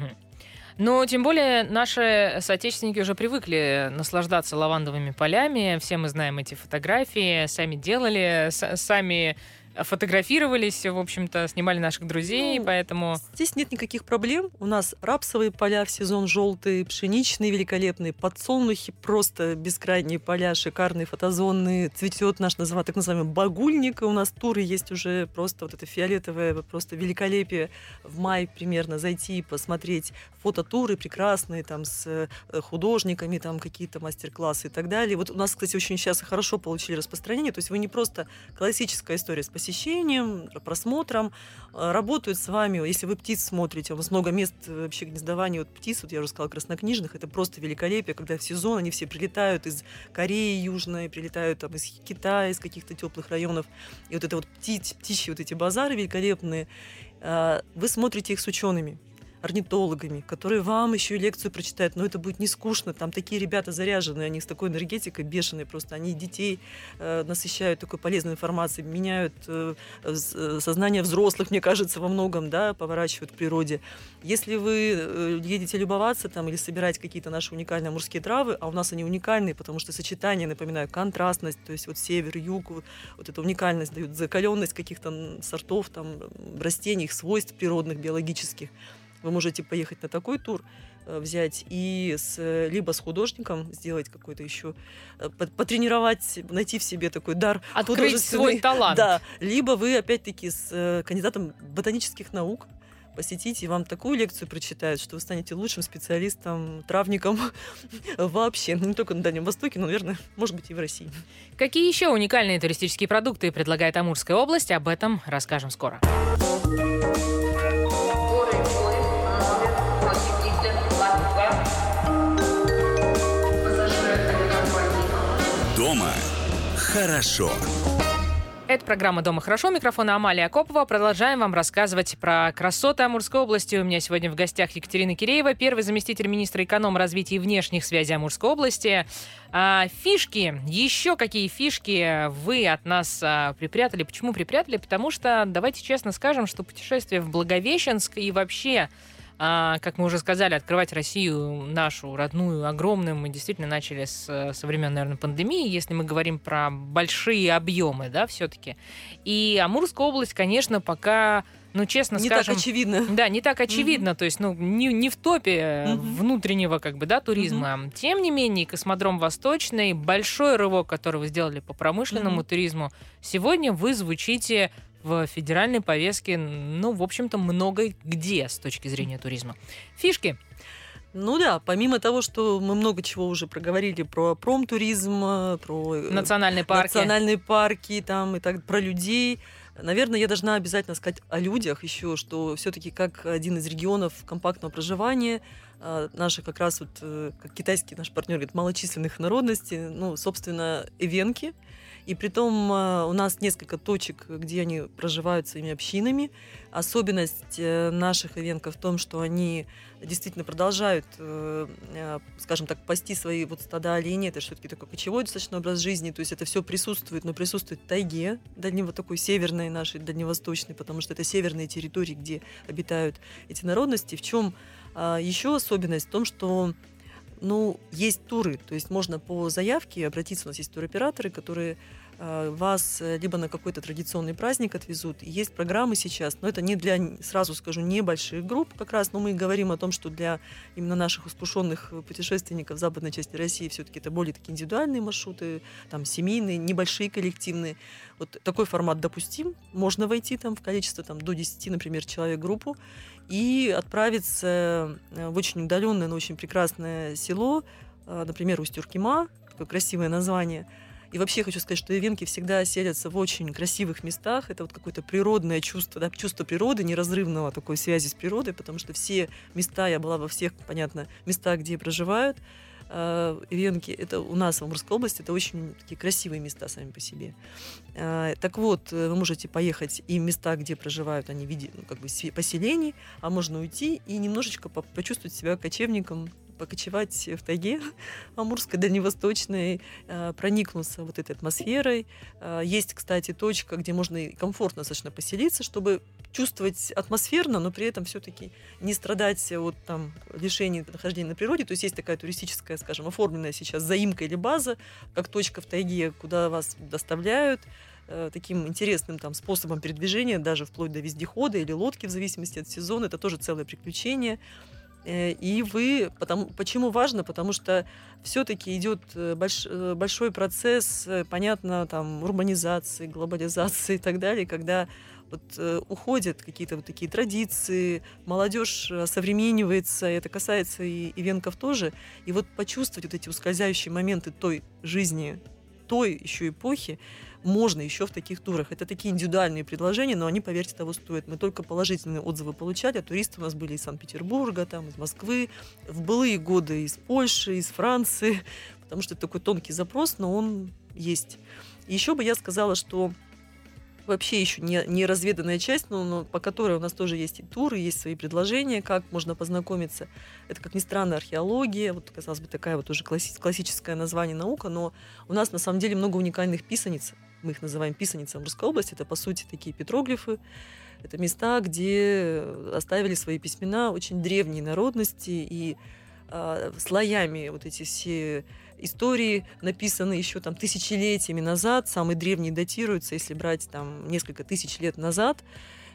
Но тем более наши соотечественники уже привыкли наслаждаться лавандовыми полями. Все мы знаем эти фотографии, сами делали, сами фотографировались, в общем-то, снимали наших друзей, ну, поэтому... Здесь нет никаких проблем. У нас рапсовые поля в сезон желтые, пшеничные великолепные, подсолнухи, просто бескрайние поля, шикарные фотозоны. Цветет наш называемый, так называемый багульник. У нас туры есть уже просто вот это фиолетовое, просто великолепие. В мае примерно зайти и посмотреть фототуры прекрасные, там, с э, художниками, там, какие-то мастер-классы и так далее. Вот у нас, кстати, очень сейчас хорошо получили распространение. То есть вы не просто классическая история с посещением, просмотром, э, работают с вами. Если вы птиц смотрите, у вас много мест э, вообще гнездования вот птиц, вот я уже сказала, краснокнижных, это просто великолепие, когда в сезон они все прилетают из Кореи Южной, прилетают там из Китая, из каких-то теплых районов. И вот это вот птичьи, птичьи вот эти базары великолепные, э, вы смотрите их с учеными орнитологами, которые вам еще и лекцию прочитают, но это будет не скучно, там такие ребята заряженные, они с такой энергетикой бешеные просто, они детей э, насыщают такой полезной информацией, меняют э, э, сознание взрослых, мне кажется, во многом, да, поворачивают к природе. Если вы э, едете любоваться там или собирать какие-то наши уникальные морские травы, а у нас они уникальные, потому что сочетание, напоминаю, контрастность, то есть вот север, юг, вот, вот эта уникальность дают, закаленность каких-то сортов, там, растений, их свойств природных, биологических. Вы можете поехать на такой тур, э, взять и с, либо с художником сделать какой-то еще, э, потренировать, найти в себе такой дар Открыть свой талант. Да, либо вы опять-таки с э, кандидатом ботанических наук посетить, и вам такую лекцию прочитают, что вы станете лучшим специалистом, травником вообще, ну, не только на Дальнем Востоке, но, наверное, может быть, и в России. Какие еще уникальные туристические продукты предлагает Амурская область, об этом расскажем скоро. Дома хорошо. Это программа «Дома хорошо». Микрофон Амалия Акопова. Продолжаем вам рассказывать про красоты Амурской области. У меня сегодня в гостях Екатерина Киреева, первый заместитель министра эконом развития и внешних связей Амурской области. А, фишки. Еще какие фишки вы от нас а, припрятали? Почему припрятали? Потому что, давайте честно скажем, что путешествие в Благовещенск и вообще а, как мы уже сказали, открывать Россию нашу родную, огромную, мы действительно начали с, со времен, наверное, пандемии, если мы говорим про большие объемы, да, все-таки. И Амурская область, конечно, пока ну, честно не скажем... Не так очевидно. Да, не так очевидно, mm-hmm. то есть, ну, не, не в топе mm-hmm. внутреннего, как бы, да, туризма. Mm-hmm. Тем не менее, космодром Восточный, большой рывок, который вы сделали по промышленному mm-hmm. туризму, сегодня вы звучите в федеральной повестке, ну, в общем-то, много где с точки зрения туризма. Фишки. Ну да, помимо того, что мы много чего уже проговорили про промтуризм, про э, национальные парки, национальные парки там и так про людей, Наверное, я должна обязательно сказать о людях еще, что все-таки как один из регионов компактного проживания, э, наши как раз вот, э, как китайский наш партнер говорит, малочисленных народностей, ну, собственно, эвенки, и при том э, у нас несколько точек, где они проживают своими общинами. Особенность э, наших ивенков в том, что они действительно продолжают, э, скажем так, пасти свои вот стада оленей. Это все-таки такой кочевой достаточно образ жизни. То есть это все присутствует, но присутствует в тайге, дальнего такой северной нашей, дальневосточной, потому что это северные территории, где обитают эти народности. В чем еще особенность? В том, что Ну, есть туры, то есть можно по заявке обратиться, у нас есть туроператоры, которые э, вас э, либо на какой-то традиционный праздник отвезут. Есть программы сейчас, но это не для, сразу скажу, небольших групп как раз, но мы говорим о том, что для именно наших искушенных путешественников западной части России все-таки это более такие индивидуальные маршруты, там семейные, небольшие коллективные. Вот такой формат допустим, можно войти там в количество там, до 10, например, человек группу, и отправиться э, в очень удаленное, но очень прекрасное село, э, например, Устюркима, такое красивое название. И вообще хочу сказать, что ивенки всегда селятся в очень красивых местах. Это вот какое-то природное чувство, да, чувство природы, неразрывного такой связи с природой, потому что все места, я была во всех, понятно, местах, где проживают, Венки, это у нас в Амурской области, это очень такие красивые места сами по себе. Э, так вот, э, вы можете поехать и места, где проживают они в виде ну, как бы поселений, а можно уйти и немножечко почувствовать себя кочевником, покочевать в тайге амурской, дальневосточной, э, проникнуться вот этой атмосферой. Э, есть, кстати, точка, где можно комфортно достаточно поселиться, чтобы чувствовать атмосферно, но при этом все-таки не страдать от там, лишений нахождения на природе. То есть есть такая туристическая, скажем, оформленная сейчас заимка или база, как точка в тайге, куда вас доставляют э, таким интересным там способом передвижения, даже вплоть до вездехода или лодки, в зависимости от сезона. Это тоже целое приключение. Э, и вы, потому, почему важно? Потому что все-таки идет э, больш, э, большой процесс, понятно, там, урбанизации, глобализации и так далее, когда вот э, уходят какие-то вот такие традиции, молодежь современнивается, это касается и ивенков тоже. И вот почувствовать вот эти ускользающие моменты той жизни, той еще эпохи, можно еще в таких турах. Это такие индивидуальные предложения, но они, поверьте, того стоят. Мы только положительные отзывы получали, а туристы у нас были из Санкт-Петербурга, там, из Москвы, в былые годы из Польши, из Франции, потому что это такой тонкий запрос, но он есть. еще бы я сказала, что вообще еще не, не разведанная часть, но, но по которой у нас тоже есть и туры, есть свои предложения, как можно познакомиться. Это, как ни странно, археология, вот, казалось бы, такая вот уже класси- классическое название наука, но у нас на самом деле много уникальных писаниц. Мы их называем писаницами Русской области. Это, по сути, такие петроглифы. Это места, где оставили свои письмена очень древние народности и э, слоями вот эти все истории написаны еще там тысячелетиями назад, самые древние датируются, если брать там несколько тысяч лет назад.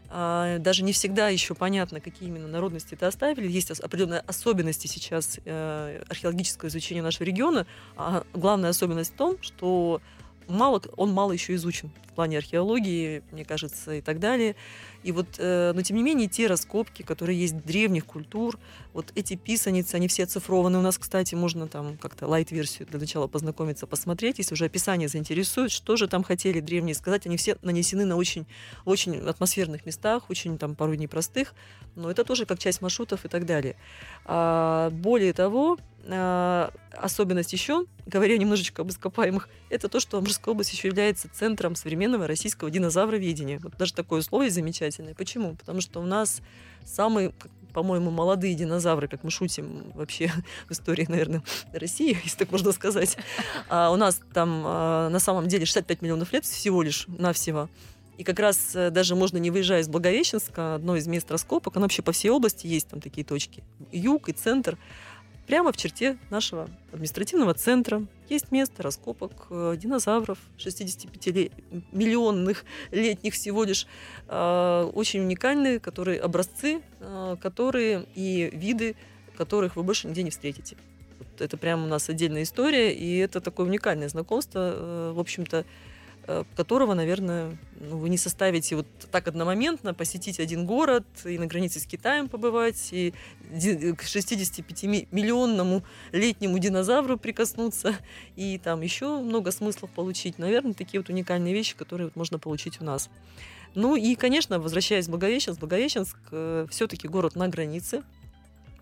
А, даже не всегда еще понятно, какие именно народности это оставили. Есть определенные особенности сейчас э, археологического изучения нашего региона. А главная особенность в том, что мало, он мало еще изучен в плане археологии, мне кажется, и так далее. И вот, э, но тем не менее, те раскопки, которые есть древних культур, вот эти писаницы, они все оцифрованы. У нас, кстати, можно там как-то лайт-версию для начала познакомиться, посмотреть, если уже описание заинтересует, что же там хотели древние сказать. Они все нанесены на очень, очень атмосферных местах, очень там порой непростых, но это тоже как часть маршрутов и так далее. А, более того, а, особенность еще, говоря немножечко об ископаемых, это то, что Амурская область еще является центром современного российского динозавроведения. Вот даже такое слово замечательное. Почему? Потому что у нас самые, по-моему, молодые динозавры, как мы шутим вообще в истории, наверное, России, если так можно сказать. А у нас там а, на самом деле 65 миллионов лет всего лишь навсего. И как раз э, даже можно, не выезжая из Благовещенска, одно из мест раскопок, оно вообще по всей области есть там такие точки. Юг и центр прямо в черте нашего административного центра есть место раскопок э, динозавров 65-миллионных летних всего лишь, э, очень уникальные, которые образцы, э, которые и виды, которых вы больше нигде не встретите. Вот это прямо у нас отдельная история, и это такое уникальное знакомство, в общем-то, которого, наверное, ну, вы не составите вот так одномоментно посетить один город и на границе с Китаем побывать, и к 65-миллионному летнему динозавру прикоснуться, и там еще много смыслов получить. Наверное, такие вот уникальные вещи, которые вот можно получить у нас. Ну и, конечно, возвращаясь в Благовещенск, Благовещенск э, все-таки город на границе.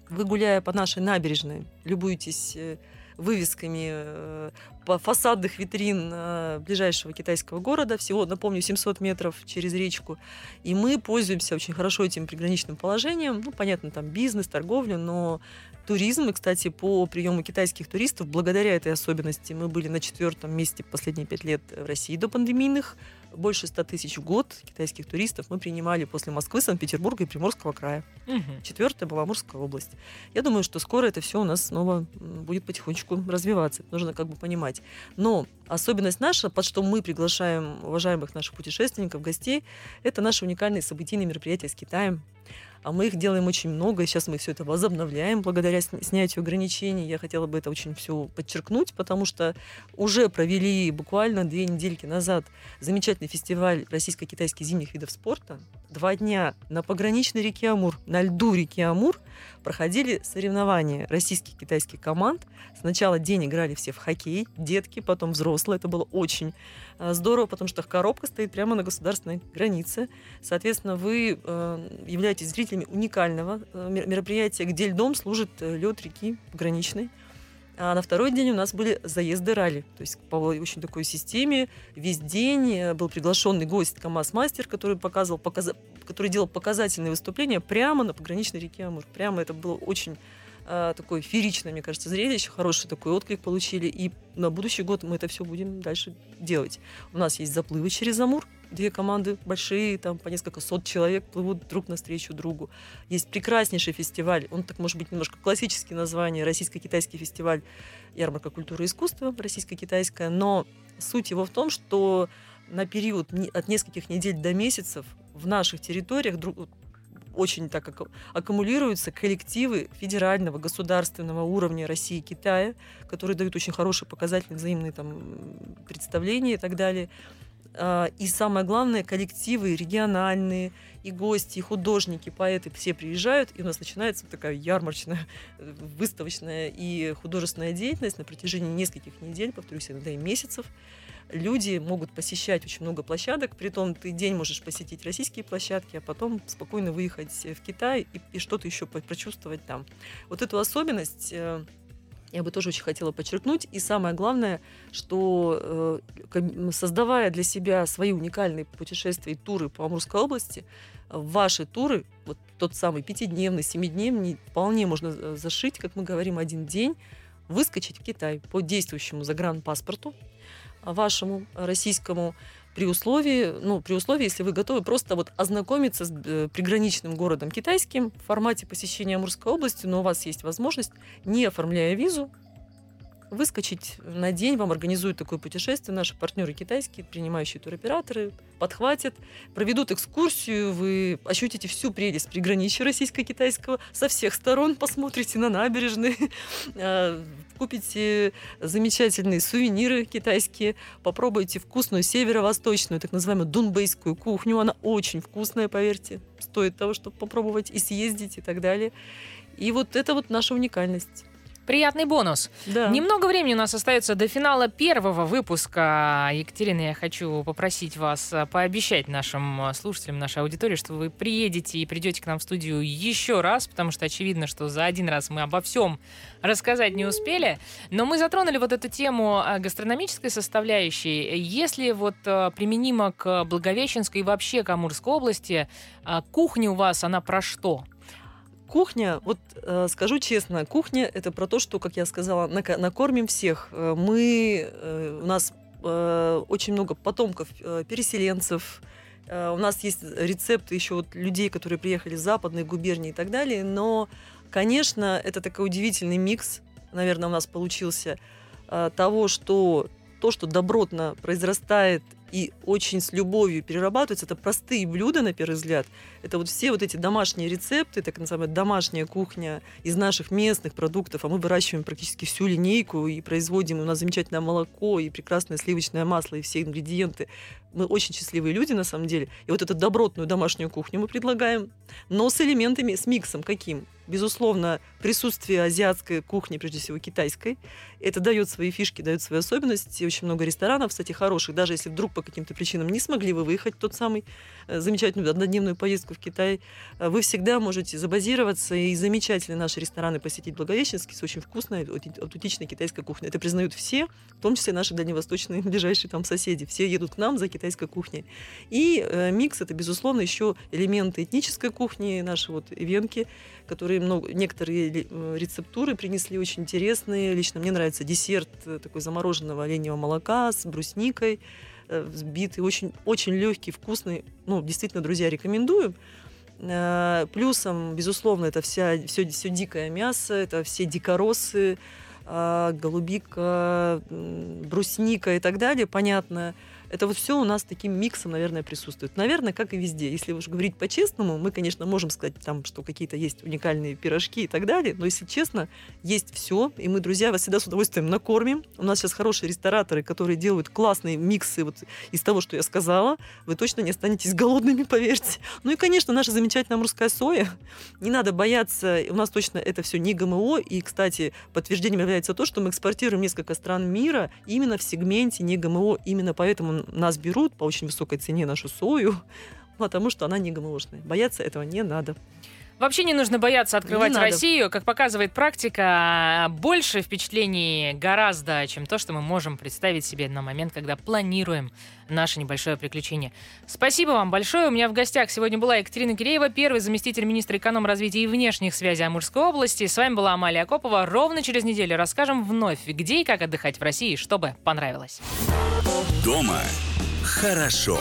Вы, гуляя по нашей набережной, любуетесь э, вывесками э, фасадных витрин э, ближайшего китайского города. Всего, напомню, 700 метров через речку. И мы пользуемся очень хорошо этим приграничным положением. Ну, понятно, там бизнес, торговля, но туризм, и, кстати, по приему китайских туристов, благодаря этой особенности, мы были на четвертом месте последние пять лет в России до пандемийных больше 100 тысяч в год китайских туристов мы принимали после Москвы, Санкт-Петербурга и Приморского края. Мгм. Четвертая была Амурская область. Я думаю, что скоро это все у нас снова будет потихонечку развиваться. Нужно как бы понимать. Но особенность наша, под что мы приглашаем уважаемых наших путешественников, гостей, это наши уникальные событийные мероприятия с Китаем. А мы их делаем очень много, и сейчас мы все это возобновляем благодаря сня- снятию ограничений. Я хотела бы это очень все подчеркнуть, потому что уже провели буквально две недельки назад замечательный фестиваль российско-китайских зимних видов спорта. Два дня на пограничной реке Амур, на льду реки Амур проходили соревнования российских и китайских команд. Сначала день играли все в хоккей, детки, потом взрослые. Это было очень э, здорово, потому что коробка стоит прямо на государственной границе. Соответственно, вы э, являетесь зрителями уникального э, мер- мероприятия, где льдом служит лед реки пограничной. А на второй день у нас были заезды ралли. То есть по очень такой системе весь день э, был приглашенный гость КАМАЗ-мастер, который показывал, показа- который делал показательные выступления прямо на пограничной реке Амур. Прямо это было очень э, такое фееричное, мне кажется, зрелище, хороший такой отклик получили. И на будущий год мы это все будем дальше делать. У нас есть заплывы через Амур, две команды большие, там по несколько сот человек плывут друг навстречу другу. Есть прекраснейший фестиваль, он так может быть немножко классический название, российско-китайский фестиваль ярмарка культуры и искусства, российско-китайская, но суть его в том, что на период от нескольких недель до месяцев в наших территориях друг- очень так аку- аккумулируются коллективы федерального, государственного уровня России и Китая, которые дают очень хорошие показательные взаимные там, представления и так далее. А, И самое главное, коллективы региональные, и гости, и художники, поэты все приезжают, и у нас начинается такая ярмарочная, э, выставочная и художественная деятельность на протяжении нескольких недель, повторюсь, иногда и месяцев. Люди могут посещать очень много площадок, при том ты день можешь посетить российские площадки, а потом спокойно выехать в Китай и, и что-то еще прочувствовать там. Вот эту особенность э, я бы тоже очень хотела подчеркнуть. И самое главное, что э, создавая для себя свои уникальные путешествия и туры по Амурской области, ваши туры, вот тот самый пятидневный, семидневный, вполне можно э, зашить, как мы говорим, один день, выскочить в Китай по действующему загранпаспорту вашему российскому при условии, ну, при условии, если вы готовы просто вот ознакомиться с э, приграничным городом китайским в формате посещения Амурской области, но у вас есть возможность, не оформляя визу, выскочить на день, вам организуют такое путешествие, наши партнеры китайские, принимающие туроператоры, подхватят, проведут экскурсию, вы ощутите всю прелесть приграничья российско-китайского, со всех сторон посмотрите на набережные, э, купите замечательные сувениры китайские, попробуйте вкусную северо-восточную, так называемую дунбейскую кухню, она очень вкусная, поверьте, стоит того, чтобы попробовать и съездить и так далее. И вот это вот наша уникальность. Приятный бонус. Да. Немного времени у нас остается до финала первого выпуска. Екатерина, я хочу попросить вас а, пообещать нашим а, слушателям, нашей аудитории, что вы приедете и придете к нам в студию еще раз, потому что очевидно, что за один раз мы обо всем рассказать не успели. Но мы затронули вот эту тему а, гастрономической составляющей. Если вот применимо к Благовещенской и вообще к Амурской области, кухня у вас, она про что? Кухня, вот э, скажу честно, кухня это про то, что, как я сказала, нака- накормим всех. Э, Мы, э, у нас э, очень много потомков э, переселенцев. Э, у нас есть рецепты еще вот людей, которые приехали из западной губернии и так далее. Но, конечно, это такой удивительный микс, наверное, у нас получился э, того, что то, что добротно произрастает и очень с любовью перерабатывается, это простые блюда, на первый взгляд, это вот все вот эти домашние рецепты, так называемая домашняя кухня из наших местных продуктов, а мы выращиваем практически всю линейку и производим, у нас замечательное молоко и прекрасное сливочное масло и все ингредиенты. Мы очень счастливые люди, на самом деле. И вот эту добротную домашнюю кухню мы предлагаем, но с элементами, с миксом каким? Безусловно, присутствие азиатской кухни, прежде всего китайской, это дает свои фишки, дает свои особенности. Очень много ресторанов, кстати, хороших. Даже если вдруг по каким-то причинам не смогли вы выехать в тот самый э, замечательную однодневную поездку в Китай, э, вы всегда можете забазироваться и замечательные наши рестораны посетить Благовещенский с очень вкусной, аутентичной китайской кухней. Это признают все, в том числе наши дальневосточные ближайшие там соседи. Все едут к нам за китайской кухней. И э, микс это, безусловно, еще элементы этнической кухни, наши вот ивенки, которые много, некоторые э, рецептуры принесли очень интересные. Лично мне нравится десерт э, такой замороженного оленевого молока с брусникой, э, взбитый, очень, очень легкий, вкусный. Ну, действительно, друзья, рекомендую. Э, Плюсом, безусловно, это вся, все, все дикое мясо, это все дикоросы, голубика, брусника и так далее, понятно. Это вот все у нас таким миксом, наверное, присутствует. Наверное, как и везде. Если уж говорить по-честному, мы, конечно, можем сказать, там, что какие-то есть уникальные пирожки и так далее, но, если честно, есть все, и мы, друзья, вас всегда с удовольствием накормим. У нас сейчас хорошие рестораторы, которые делают классные миксы вот из того, что я сказала. Вы точно не останетесь голодными, поверьте. Ну и, конечно, наша замечательная морская соя. Не надо бояться, у нас точно это все не ГМО. И, кстати, подтверждением является то, что мы экспортируем несколько стран мира именно в сегменте не ГМО. Именно поэтому нас берут по очень высокой цене нашу сою, потому что она не ГМОшная. Бояться этого не надо. Вообще не нужно бояться открывать Не надо. Россию. Как показывает практика, больше впечатлений гораздо, чем то, что мы можем представить себе на момент, когда планируем наше небольшое приключение. Спасибо вам большое. У меня в гостях сегодня была Екатерина Киреева, первый заместитель министра эконом-развития и внешних связей Амурской области. С вами была Амалия Акопова. Ровно через неделю расскажем вновь, где и как отдыхать в России, чтобы понравилось. Дома хорошо.